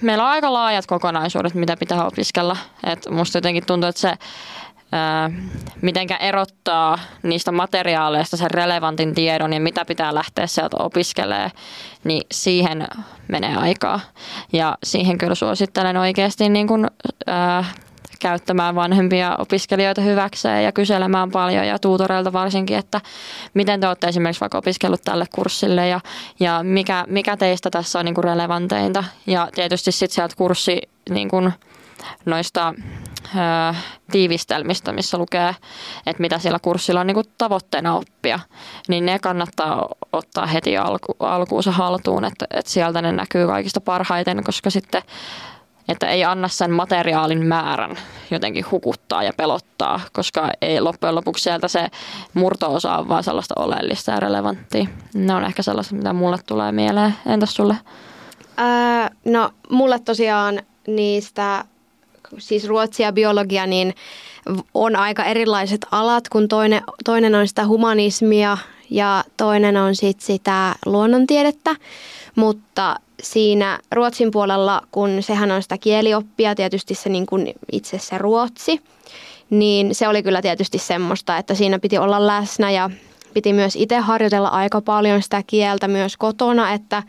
meillä on aika laajat kokonaisuudet, mitä pitää opiskella. Et musta jotenkin tuntuu, että se mitenkä erottaa niistä materiaaleista sen relevantin tiedon ja mitä pitää lähteä sieltä opiskelemaan, niin siihen menee aikaa. Ja siihen kyllä suosittelen oikeasti niin kun, ää, käyttämään vanhempia opiskelijoita hyväkseen ja kyselemään paljon ja tuutoreilta varsinkin, että miten te olette esimerkiksi vaikka opiskellut tälle kurssille ja, ja mikä, mikä teistä tässä on niin kuin relevanteinta. Ja tietysti sitten sieltä kurssi niin kuin noista ö, tiivistelmistä, missä lukee, että mitä siellä kurssilla on niin kuin tavoitteena oppia, niin ne kannattaa ottaa heti alku, alkuunsa haltuun, että, että sieltä ne näkyy kaikista parhaiten, koska sitten että ei anna sen materiaalin määrän jotenkin hukuttaa ja pelottaa, koska ei loppujen lopuksi sieltä se murto-osa on vaan sellaista oleellista ja relevanttia. Ne on ehkä sellaista, mitä mulle tulee mieleen. Entäs sulle? Öö, no mulle tosiaan niistä, siis ruotsi ja biologia, niin on aika erilaiset alat, kun toinen, toinen on sitä humanismia ja toinen on sit sitä luonnontiedettä, mutta siinä Ruotsin puolella, kun sehän on sitä kielioppia, tietysti se niin kuin itse se ruotsi, niin se oli kyllä tietysti semmoista, että siinä piti olla läsnä ja piti myös itse harjoitella aika paljon sitä kieltä myös kotona, että,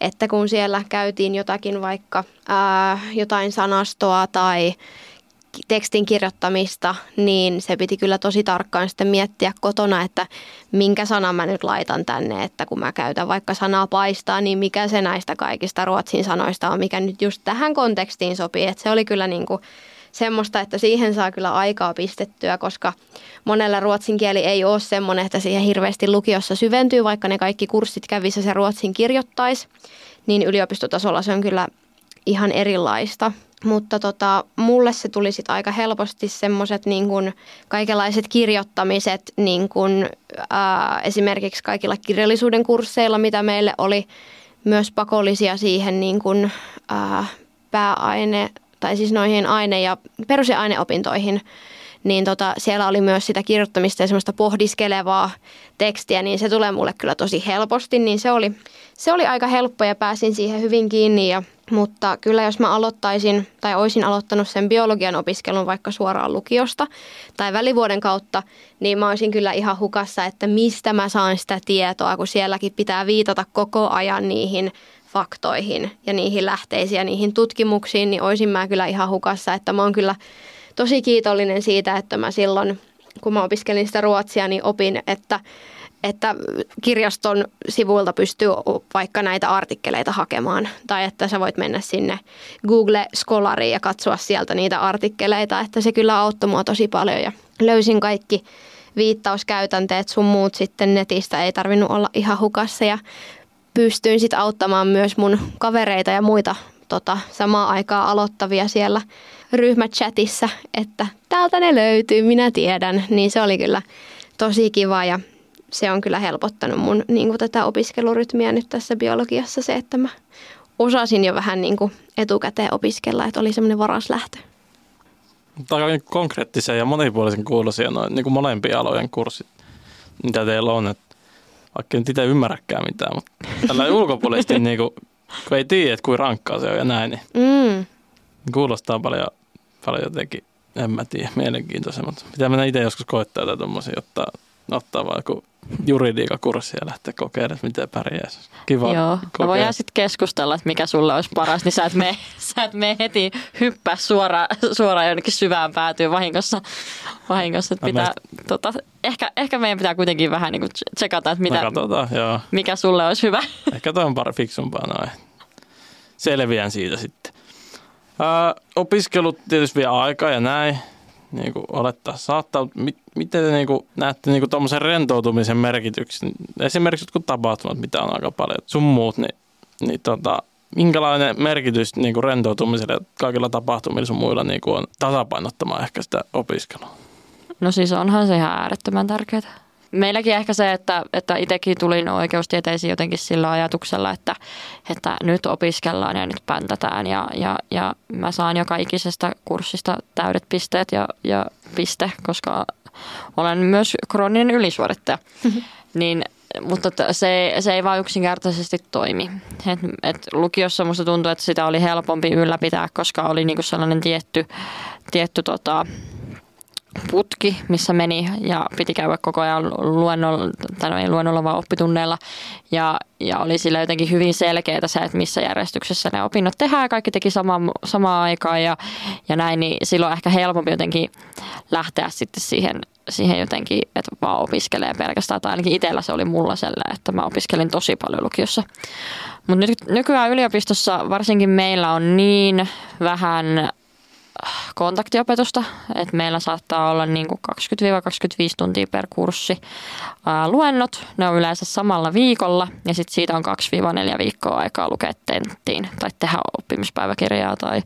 että kun siellä käytiin jotakin vaikka ää, jotain sanastoa tai tekstin kirjoittamista, niin se piti kyllä tosi tarkkaan sitten miettiä kotona, että minkä sanan mä nyt laitan tänne, että kun mä käytän vaikka sanaa paistaa, niin mikä se näistä kaikista ruotsin sanoista on, mikä nyt just tähän kontekstiin sopii. Että se oli kyllä niin kuin semmoista, että siihen saa kyllä aikaa pistettyä, koska monella ruotsin kieli ei ole semmoinen, että siihen hirveästi lukiossa syventyy, vaikka ne kaikki kurssit kävisi se ruotsin kirjoittaisi, niin yliopistotasolla se on kyllä ihan erilaista. Mutta tota, mulle se tuli sit aika helposti semmoiset niin kaikenlaiset kirjoittamiset niin kun, ää, esimerkiksi kaikilla kirjallisuuden kursseilla, mitä meille oli myös pakollisia siihen niin kun, ää, pääaine, tai siis noihin aine- ja perus- ja aineopintoihin, niin tota, siellä oli myös sitä kirjoittamista ja semmoista pohdiskelevaa tekstiä, niin se tulee mulle kyllä tosi helposti, niin se oli, se oli aika helppo ja pääsin siihen hyvin kiinni ja mutta kyllä jos mä aloittaisin tai olisin aloittanut sen biologian opiskelun vaikka suoraan lukiosta tai välivuoden kautta, niin mä olisin kyllä ihan hukassa, että mistä mä saan sitä tietoa, kun sielläkin pitää viitata koko ajan niihin faktoihin ja niihin lähteisiin ja niihin tutkimuksiin, niin olisin mä kyllä ihan hukassa, että mä oon kyllä tosi kiitollinen siitä, että mä silloin, kun mä opiskelin sitä ruotsia, niin opin, että että kirjaston sivuilta pystyy vaikka näitä artikkeleita hakemaan. Tai että sä voit mennä sinne Google Scholariin ja katsoa sieltä niitä artikkeleita. Että se kyllä auttoi mua tosi paljon ja löysin kaikki viittauskäytänteet sun muut sitten netistä. Ei tarvinnut olla ihan hukassa ja pystyin sitten auttamaan myös mun kavereita ja muita tota, samaa aikaa aloittavia siellä ryhmächatissa, että täältä ne löytyy, minä tiedän. Niin se oli kyllä tosi kiva ja se on kyllä helpottanut mun niin kuin tätä opiskelurytmiä nyt tässä biologiassa se, että mä osasin jo vähän niin kuin etukäteen opiskella, että oli semmoinen varas lähtö. Tämä on konkreettisia ja monipuolisen kuulosia noin niin molempien alojen kurssit, mitä teillä on. Että vaikka en itse ymmärräkään mitään, mutta tällä ulkopuolisesti, niin kuin, kun ei tiedä, että kuinka rankkaa se on ja näin, niin Mm. kuulostaa paljon, paljon jotenkin, en mä tiedä, mielenkiintoisen, mutta pitää mennä itse joskus koittaa tätä tuommoisia, jotta ottaa vaan joku juridiikakurssi ja lähteä kokeilemaan, että miten pärjäisi. Kiva Joo, kokeilla. voidaan sitten keskustella, että mikä sulle olisi paras, niin sä et mene, [laughs] sä et mene heti hyppää suoraan, suoraan jonnekin syvään päätyyn vahingossa. vahingossa että No pitää, tota, ehkä, ehkä meidän pitää kuitenkin vähän niin kuin tsekata, että No mitä, katsotaan, joo. mikä sulle olisi hyvä. [laughs] Ehkä toi on pari fiksumpaa noin. Selviän siitä sitten. Ää, opiskelut tietysti vie aikaa ja näin. Niin kuin olettaa saattaa. mit, miten te niin kuin, näette niin kuin tuommoisen rentoutumisen merkityksen? Esimerkiksi jotkut tapahtumat, mitä on aika paljon. Sun muut, niin, niin tota, minkälainen merkitys niin kuin rentoutumiselle ja kaikilla tapahtumilla sun muilla niin kuin on tasapainottamaan ehkä sitä opiskelua? No siis onhan se ihan äärettömän tärkeää. Meilläkin ehkä se, että, että itsekin tulin oikeustieteisiin jotenkin sillä ajatuksella, että, että nyt opiskellaan ja nyt päntätään ja, ja, ja mä saan joka ikisestä kurssista täydet pisteet ja, ja piste, koska olen myös krooninen ylisuorittaja. [laughs] niin, mutta se, se ei vaan yksinkertaisesti toimi. Et, et lukiossa musta tuntuu, että sitä oli helpompi ylläpitää, koska oli niinku sellainen tietty, tietty tota, putki, missä meni ja piti käydä koko ajan luennolla, tai no ei luennolla vaan oppitunneilla. Ja, ja oli sillä jotenkin hyvin selkeää se, että missä järjestyksessä ne opinnot tehdään. Kaikki teki sama, samaan aikaan ja, ja näin, niin silloin ehkä helpompi jotenkin lähteä sitten siihen, siihen jotenkin, että vaan opiskelee pelkästään. Tai ainakin itsellä se oli mulla sellainen, että mä opiskelin tosi paljon lukiossa. Mutta nyt, nykyään yliopistossa varsinkin meillä on niin vähän kontaktiopetusta, että meillä saattaa olla niin kuin 20-25 tuntia per kurssi luennot. Ne on yleensä samalla viikolla ja sitten siitä on 2-4 viikkoa aikaa lukea tenttiin tai tehdä oppimispäiväkirjaa tai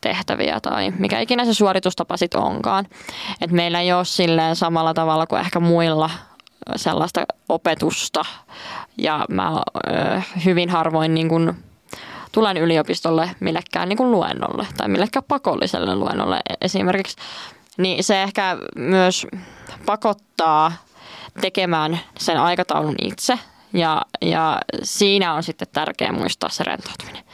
tehtäviä tai mikä ikinä se suoritustapa sitten onkaan. Et meillä ei ole silleen samalla tavalla kuin ehkä muilla sellaista opetusta ja mä hyvin harvoin niin kuin tulen yliopistolle millekään niin kuin luennolle tai millekään pakolliselle luennolle esimerkiksi, niin se ehkä myös pakottaa tekemään sen aikataulun itse ja, ja siinä on sitten tärkeää muistaa se rentoutuminen.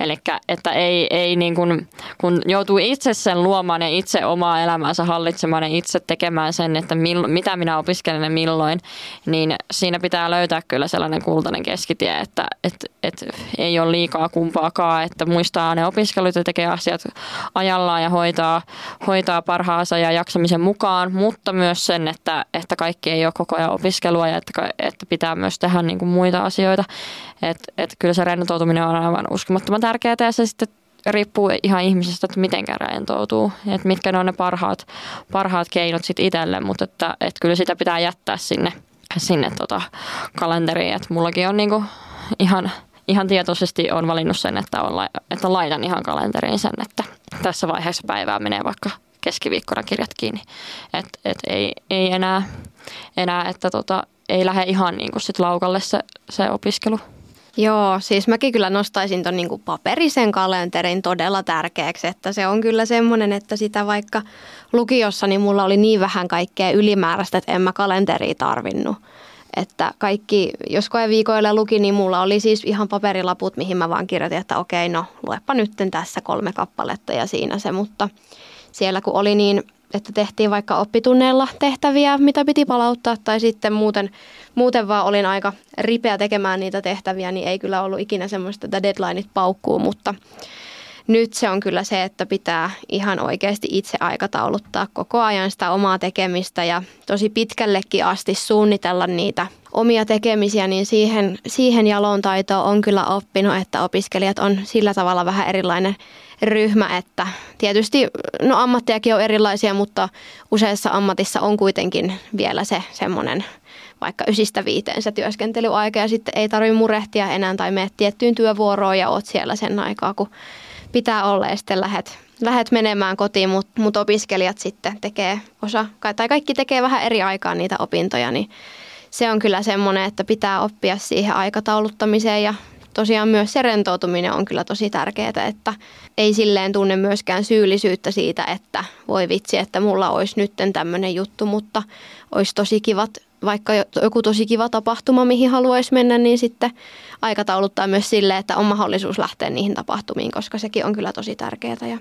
Eli että ei, ei niin kuin, kun joutuu itse sen luomaan ja itse omaa elämäänsä hallitsemaan ja itse tekemään sen, että millo, mitä minä opiskelen ja milloin, niin siinä pitää löytää kyllä sellainen kultainen keskitie, että et, et ei ole liikaa kumpaakaan, että muistaa ne opiskelut ja tekee asiat ajallaan ja hoitaa, hoitaa parhaansa ja jaksamisen mukaan, mutta myös sen, että, että kaikki ei ole koko ajan opiskelua ja että, että pitää myös tehdä niin kuin muita asioita. Että et kyllä se rentoutuminen on aivan uskomattoman tärkeää ja se sitten riippuu ihan ihmisestä, että miten rentoutuu, että mitkä ne on ne parhaat, parhaat keinot sitten itselle, mutta että, että kyllä sitä pitää jättää sinne, sinne tota kalenteriin, että mullakin on niinku ihan, ihan tietoisesti on valinnut sen, että, on, että laitan ihan kalenteriin sen, että tässä vaiheessa päivää menee vaikka keskiviikkona kirjat kiinni, että et ei, ei enää, enää, että tota, ei lähde ihan niin kuin sit laukalle se, se opiskelu. Joo, siis mäkin kyllä nostaisin ton niin paperisen kalenterin todella tärkeäksi, että se on kyllä semmoinen, että sitä vaikka lukiossa niin mulla oli niin vähän kaikkea ylimääräistä, että en mä kalenteria tarvinnut. Että kaikki, jos viikoilla luki, niin mulla oli siis ihan paperilaput, mihin mä vaan kirjoitin, että okei, no luepa nyt tässä kolme kappaletta ja siinä se, mutta siellä kun oli niin että tehtiin vaikka oppitunneilla tehtäviä, mitä piti palauttaa, tai sitten muuten, muuten vaan olin aika ripeä tekemään niitä tehtäviä, niin ei kyllä ollut ikinä semmoista, että deadlineit paukkuu, mutta nyt se on kyllä se, että pitää ihan oikeasti itse aikatauluttaa koko ajan sitä omaa tekemistä ja tosi pitkällekin asti suunnitella niitä omia tekemisiä, niin siihen, siihen jaloon taitoon on kyllä oppinut, että opiskelijat on sillä tavalla vähän erilainen ryhmä, että tietysti no ammattiakin on erilaisia, mutta useassa ammatissa on kuitenkin vielä se semmoinen vaikka ysistä viiteen se työskentelyaika ja sitten ei tarvitse murehtia enää tai mene tiettyyn työvuoroon ja oot siellä sen aikaa, kun pitää olla ja sitten lähet, lähet menemään kotiin, mutta mut opiskelijat sitten tekee osa, tai kaikki tekee vähän eri aikaan niitä opintoja, niin se on kyllä semmoinen, että pitää oppia siihen aikatauluttamiseen ja tosiaan myös se rentoutuminen on kyllä tosi tärkeää, että ei silleen tunne myöskään syyllisyyttä siitä, että voi vitsi, että mulla olisi nyt tämmöinen juttu, mutta olisi tosi kivat, vaikka joku tosi kiva tapahtuma, mihin haluaisi mennä, niin sitten aikatauluttaa myös sille, että on mahdollisuus lähteä niihin tapahtumiin, koska sekin on kyllä tosi tärkeää. Ja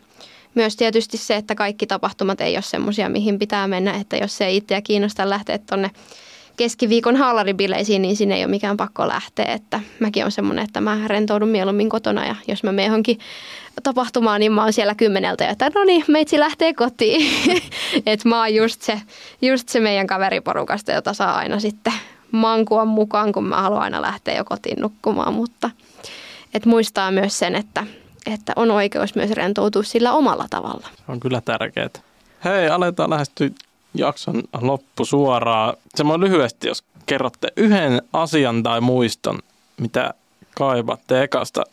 myös tietysti se, että kaikki tapahtumat ei ole semmoisia, mihin pitää mennä, että jos se ei itseä kiinnosta lähteä tuonne keskiviikon haalaribileisiin, niin sinne ei ole mikään pakko lähteä. Että mäkin on semmoinen, että mä rentoudun mieluummin kotona ja jos mä menen johonkin tapahtumaan, niin mä oon siellä kymmeneltä, että no niin, meitsi lähtee kotiin. [laughs] että mä oon just se, just se meidän kaveriporukasta, jota saa aina sitten mankua mukaan, kun mä haluan aina lähteä jo kotiin nukkumaan, mutta et muistaa myös sen, että, että on oikeus myös rentoutua sillä omalla tavalla. On kyllä tärkeää. Hei, aletaan lähestyä jakson loppu suoraan. Semmoinen lyhyesti, jos kerrotte yhden asian tai muiston, mitä kaipaatte ekasta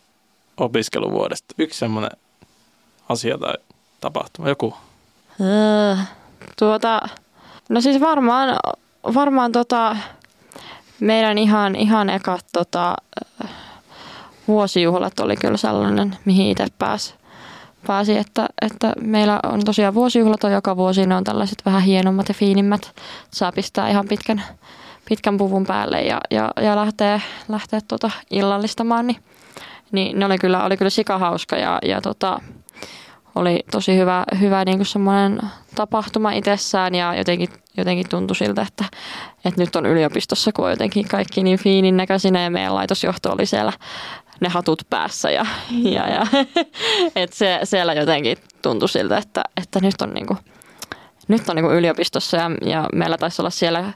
opiskeluvuodesta. Yksi semmoinen asia tai tapahtuma, joku. Öö, tuota, no siis varmaan, varmaan tota, meidän ihan, ihan ekat tota, vuosijuhlat oli kyllä sellainen, mihin itse pääsi pääsi, että, että meillä on tosiaan vuosijuhlat on joka vuosi, ne on tällaiset vähän hienommat ja fiinimmät. Saa pistää ihan pitkän, pitkän puvun päälle ja, ja, ja lähteä, lähteä tuota illallistamaan, niin, niin ne oli kyllä, oli kyllä sikahauska ja, ja tota, oli tosi hyvä, hyvä niin kuin semmoinen tapahtuma itsessään ja jotenkin, jotenkin tuntui siltä, että, että nyt on yliopistossa, kun on jotenkin kaikki niin fiinin näköisinä ja meidän laitosjohto oli siellä ne hatut päässä ja, ja, ja [laughs] et se, siellä jotenkin tuntui siltä, että, että nyt on, niinku, nyt on niinku yliopistossa ja, ja meillä taisi olla siellä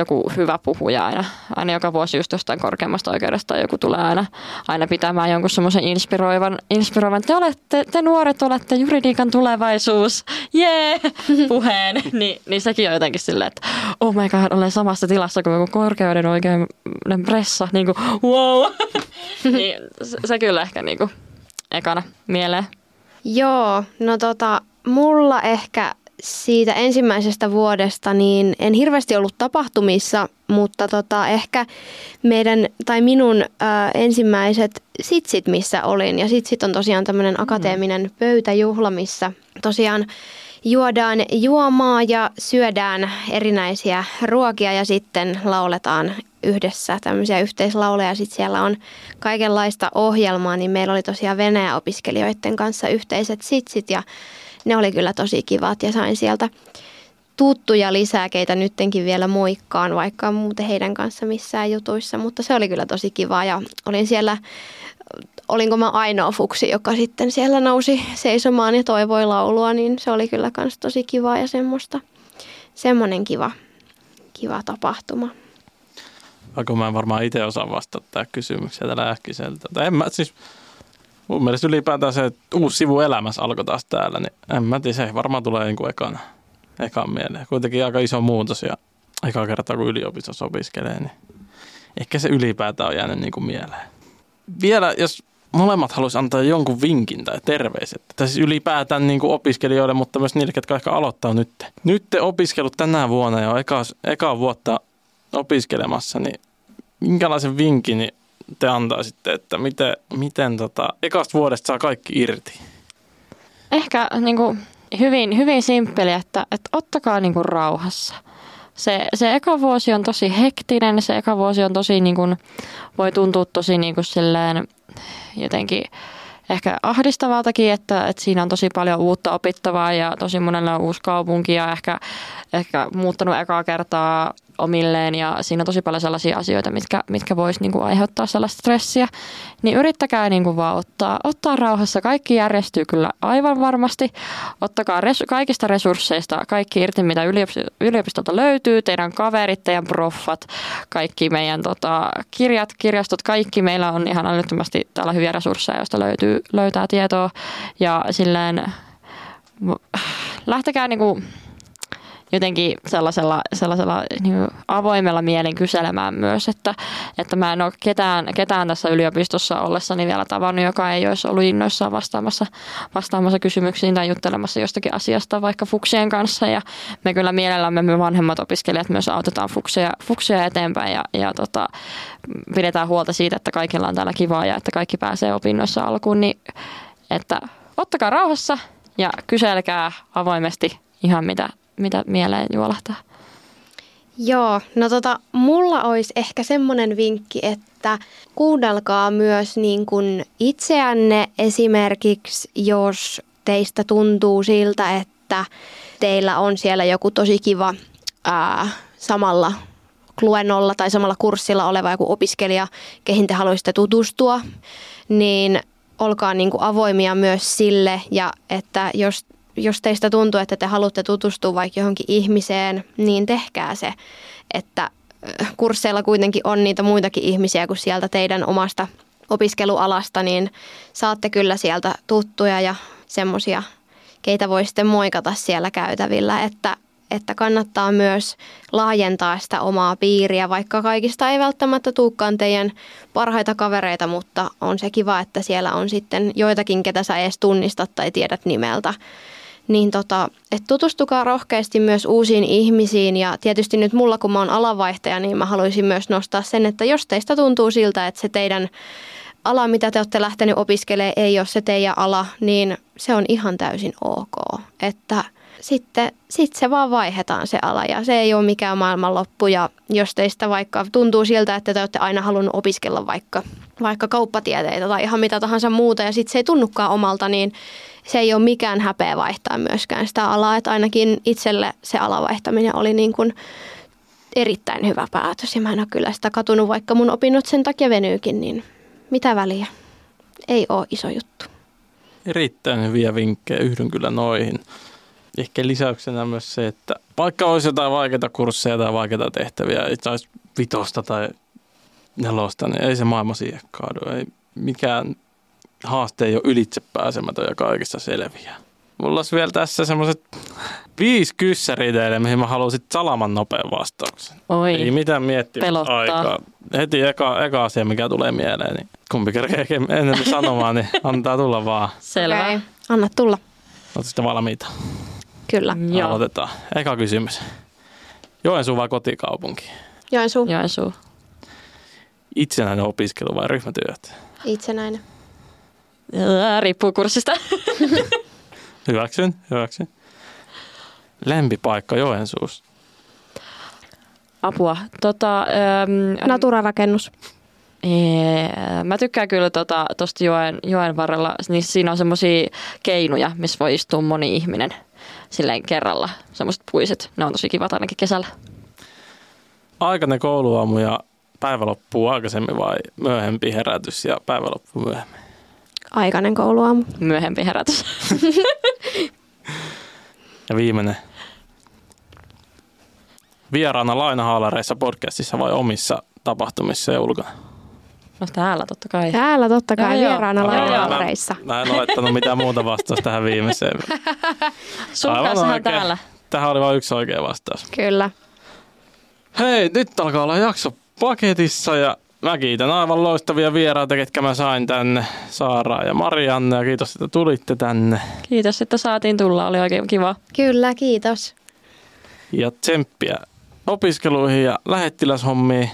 joku hyvä puhuja aina, aina joka vuosi just jostain korkeammasta oikeudesta joku tulee aina, aina pitämään jonkun semmoisen inspiroivan, inspiroivan, te olette, te nuoret olette juridiikan tulevaisuus, jee, yeah! [laughs] puheen, niin, niin sekin on jotenkin silleen, että oh my god, olen samassa tilassa kuin joku korkeuden oikeuden pressa, niin kuin wow, [laughs] niin se, se kyllä ehkä niin kuin ekana mieleen. Joo, no tota, mulla ehkä siitä ensimmäisestä vuodesta, niin en hirveästi ollut tapahtumissa, mutta tota, ehkä meidän tai minun ää, ensimmäiset sitsit, missä olin. Ja sitsit on tosiaan tämmöinen mm. akateeminen pöytäjuhla, missä tosiaan juodaan juomaa ja syödään erinäisiä ruokia ja sitten lauletaan yhdessä tämmöisiä yhteislauleja. Sitten siellä on kaikenlaista ohjelmaa, niin meillä oli tosiaan Venäjä-opiskelijoiden kanssa yhteiset sitsit ja ne oli kyllä tosi kivat ja sain sieltä tuttuja lisää, keitä nyttenkin vielä moikkaan, vaikka muuten heidän kanssa missään jutuissa, mutta se oli kyllä tosi kiva ja olin siellä, olinko mä ainoa fuksi, joka sitten siellä nousi seisomaan ja toivoi laulua, niin se oli kyllä myös tosi kiva ja semmoista, semmoinen kiva, kiva tapahtuma. Vaikka mä en varmaan itse osaa vastata tähän kysymykseen tällä äkkiseltä. Tai en mä, siis mun mielestä ylipäätään se että uusi sivu elämässä alkoi taas täällä, niin en mä tiedä, se varmaan tulee niin kuin ekan mieleen. Kuitenkin aika iso muutos ja eka kertaa kun yliopistossa opiskelee, niin ehkä se ylipäätään on jäänyt niin kuin mieleen. Vielä, jos molemmat haluaisi antaa jonkun vinkin tai terveiset, tai siis ylipäätään niin kuin opiskelijoille, mutta myös niille, jotka ehkä aloittaa nyt. Nyt te opiskelut tänä vuonna ja eka, eka vuotta opiskelemassa, niin minkälaisen vinkin niin te antaisitte, että miten, miten tota, ekasta vuodesta saa kaikki irti? Ehkä niin kuin, hyvin, hyvin simppeli, että, että ottakaa niin kuin, rauhassa. Se, se eka vuosi on tosi hektinen, se eka vuosi on tosi, niin kuin, voi tuntua tosi niin kuin, silleen, jotenkin ehkä ahdistavaltakin, että, että siinä on tosi paljon uutta opittavaa ja tosi monella on uusi kaupunki ja ehkä, ehkä muuttanut ekaa kertaa omilleen ja siinä on tosi paljon sellaisia asioita, mitkä, mitkä voisi niin kuin aiheuttaa sellaista stressiä, niin yrittäkää niin kuin vaan ottaa, ottaa rauhassa. Kaikki järjestyy kyllä aivan varmasti. Ottakaa res, kaikista resursseista kaikki irti, mitä yliopistolta löytyy, teidän kaverit, teidän proffat, kaikki meidän tota, kirjat, kirjastot, kaikki meillä on ihan älyttömästi täällä hyviä resursseja, joista löytyy, löytää tietoa ja silleen lähtekää niin kuin jotenkin sellaisella, sellaisella niin avoimella mielin kyselemään myös, että, että mä en ole ketään, ketään tässä yliopistossa ollessani vielä tavannut, joka ei olisi ollut innoissaan vastaamassa, vastaamassa kysymyksiin tai juttelemassa jostakin asiasta vaikka fuksien kanssa. Ja me kyllä mielellämme me vanhemmat opiskelijat myös autetaan fuksia, fuksia eteenpäin ja, ja tota, pidetään huolta siitä, että kaikilla on täällä kivaa ja että kaikki pääsee opinnoissa alkuun, niin että ottakaa rauhassa ja kyselkää avoimesti ihan mitä mitä mieleen juolahtaa? Joo, no tota, mulla olisi ehkä semmoinen vinkki, että kuunnelkaa myös niin kuin itseänne esimerkiksi, jos teistä tuntuu siltä, että teillä on siellä joku tosi kiva ää, samalla luennolla tai samalla kurssilla oleva joku opiskelija, kehin te haluaisitte tutustua, niin olkaa niin kuin avoimia myös sille ja että jos jos teistä tuntuu, että te haluatte tutustua vaikka johonkin ihmiseen, niin tehkää se, että kursseilla kuitenkin on niitä muitakin ihmisiä kuin sieltä teidän omasta opiskelualasta, niin saatte kyllä sieltä tuttuja ja semmoisia, keitä voi sitten moikata siellä käytävillä, että että kannattaa myös laajentaa sitä omaa piiriä, vaikka kaikista ei välttämättä tulekaan teidän parhaita kavereita, mutta on se kiva, että siellä on sitten joitakin, ketä sä edes tunnistat tai tiedät nimeltä niin tota, että tutustukaa rohkeasti myös uusiin ihmisiin ja tietysti nyt mulla kun mä oon alanvaihtaja, niin mä haluaisin myös nostaa sen, että jos teistä tuntuu siltä, että se teidän ala, mitä te olette lähtenyt opiskelemaan, ei ole se teidän ala, niin se on ihan täysin ok. Että sitten sit se vaan vaihdetaan se ala ja se ei ole mikään maailmanloppu ja jos teistä vaikka tuntuu siltä, että te olette aina halunnut opiskella vaikka, vaikka kauppatieteitä tai ihan mitä tahansa muuta ja sitten se ei tunnukaan omalta, niin se ei ole mikään häpeä vaihtaa myöskään sitä alaa, että ainakin itselle se alavaihtaminen oli niin kuin erittäin hyvä päätös ja mä en ole kyllä sitä katunut, vaikka mun opinnot sen takia venyykin, niin mitä väliä. Ei ole iso juttu. Erittäin hyviä vinkkejä, yhdyn kyllä noihin. Ehkä lisäyksenä myös se, että vaikka olisi jotain vaikeita kursseja tai vaikeita tehtäviä, ei saisi vitosta tai nelosta, niin ei se maailma siihen kaadu. Ei mikään haaste ei ole ylitse pääsemätön ja kaikista selviää. Mulla olisi vielä tässä semmoiset viisi kyssäriä teille, mihin mä haluaisin salaman nopean vastauksen. Oi, Ei mitään miettiä pelottaa. aikaa. Heti eka, eka asia, mikä tulee mieleen, niin kumpi kerkee ennen [laughs] sanomaan, niin antaa tulla vaan. Selvä. Okay. Anna tulla. Oletko sitten valmiita? Kyllä. Joo. Aloitetaan. Eka kysymys. Joensuu vai kotikaupunki? Joensuu. Joensuu. Itsenäinen opiskelu vai ryhmätyöt? Itsenäinen. Ää, Riippuu kurssista. [laughs] Hyväksyn, hyväksyn. Lempipaikka Joensuussa. Apua. Tota, ähm, Naturarakennus. Ee, mä tykkään kyllä tuosta tota, joen, joen varrella, niin siinä on semmoisia keinuja, missä voi istua moni ihminen silleen kerralla. Semmoiset puiset, ne on tosi kivat ainakin kesällä. Aikainen kouluaamu ja päivä loppuu aikaisemmin vai myöhempi herätys ja päivä loppuu myöhemmin? Aikainen kouluaamu. Myöhempi herätys. [laughs] Ja viimeinen. Vieraana lainahaalareissa podcastissa vai omissa tapahtumissa ja ulkona? No täällä totta kai. Täällä totta kai Joo, vieraana lainahaalareissa. Mä en olettanut mitään muuta vastausta tähän viimeiseen. [laughs] Sun Aivan täällä. Tähän oli vain yksi oikea vastaus. Kyllä. Hei, nyt alkaa olla jakso paketissa ja mä kiitän aivan loistavia vieraita, ketkä mä sain tänne. Saaraa ja Marianne ja kiitos, että tulitte tänne. Kiitos, että saatiin tulla. Oli oikein kiva. Kyllä, kiitos. Ja tsemppiä opiskeluihin ja lähettiläshommiin.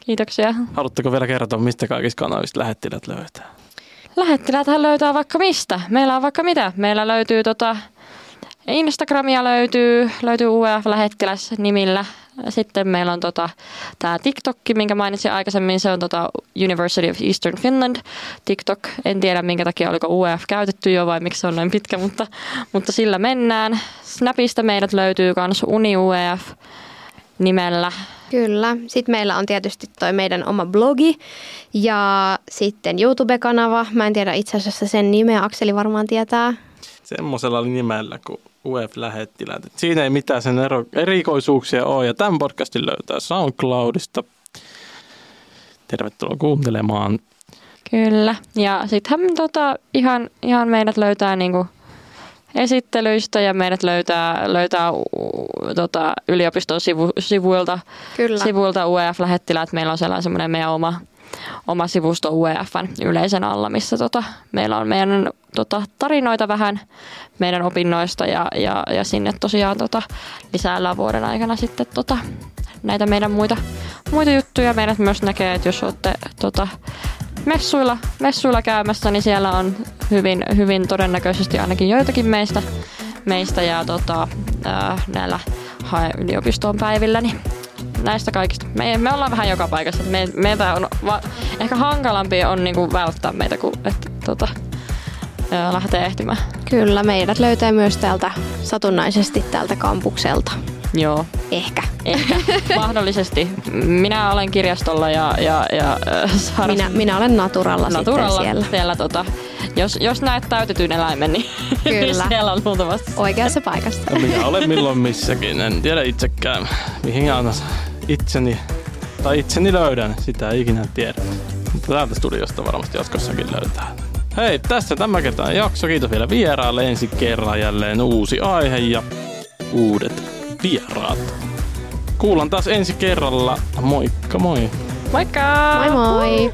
Kiitoksia. Haluatteko vielä kertoa, mistä kaikista kanavista lähettilät löytää? Lähettiläthän löytää vaikka mistä. Meillä on vaikka mitä. Meillä löytyy tota, Instagramia löytyy, löytyy UEF-lähettiläs nimillä. Sitten meillä on tota, tämä TikTok, minkä mainitsin aikaisemmin. Se on tota University of Eastern Finland TikTok. En tiedä minkä takia oliko UEF käytetty jo vai miksi se on noin pitkä, mutta, mutta sillä mennään. Snapista meidät löytyy myös UniUEF nimellä. Kyllä. Sitten meillä on tietysti toi meidän oma blogi ja sitten YouTube-kanava. Mä en tiedä itse asiassa sen nimeä, Akseli varmaan tietää. Semmoisella nimellä kuin UF-lähettilät. Siinä ei mitään sen ero, erikoisuuksia ole ja tämän podcastin löytää SoundCloudista. Tervetuloa kuuntelemaan. Kyllä. Ja sittenhän tota, ihan, ihan meidät löytää niinku esittelyistä ja meidät löytää, löytää tota, yliopiston sivu, sivuilta, Kyllä. sivuilta UEF-lähettiläät. Meillä on sellainen semmoinen meidän oma, oma sivusto UEFn yleisen alla, missä tota, meillä on meidän tota, tarinoita vähän meidän opinnoista ja, ja, ja sinne tosiaan tota, lisää vuoden aikana sitten tota, näitä meidän muita, muita juttuja. Meidät myös näkee, että jos olette tota, messuilla, messuilla käymässä, niin siellä on hyvin, hyvin todennäköisesti ainakin joitakin meistä, meistä ja tota, ää, näillä hae yliopistoon päivillä, niin näistä kaikista. Me, me ollaan vähän joka paikassa. Me, meitä on va, ehkä hankalampi on niinku välttää meitä kuin että tota, lähtee ehtimään. Kyllä, meidät löytää myös täältä satunnaisesti täältä kampukselta. Joo, Ehkä. ehkä [laughs] mahdollisesti. Minä olen kirjastolla ja, ja, ja äh, Sara- Minä, minä olen naturalla, naturalla sitten siellä. siellä tota, jos, jos näet täytetyn eläimen, [laughs] niin Kyllä. siellä on luultavasti. Oikeassa paikassa. No minä olen milloin missäkin, en tiedä itsekään mihin aina itseni, tai itseni löydän, sitä ei ikinä tiedä. Mutta täältä studiosta varmasti jatkossakin löytää. Hei, tässä tämä kertaan jakso. Kiitos vielä vieraalle. Ensi kerran jälleen uusi aihe ja uudet vieraat. Kuullaan taas ensi kerralla. Moikka moi! Moikka! Moi moi!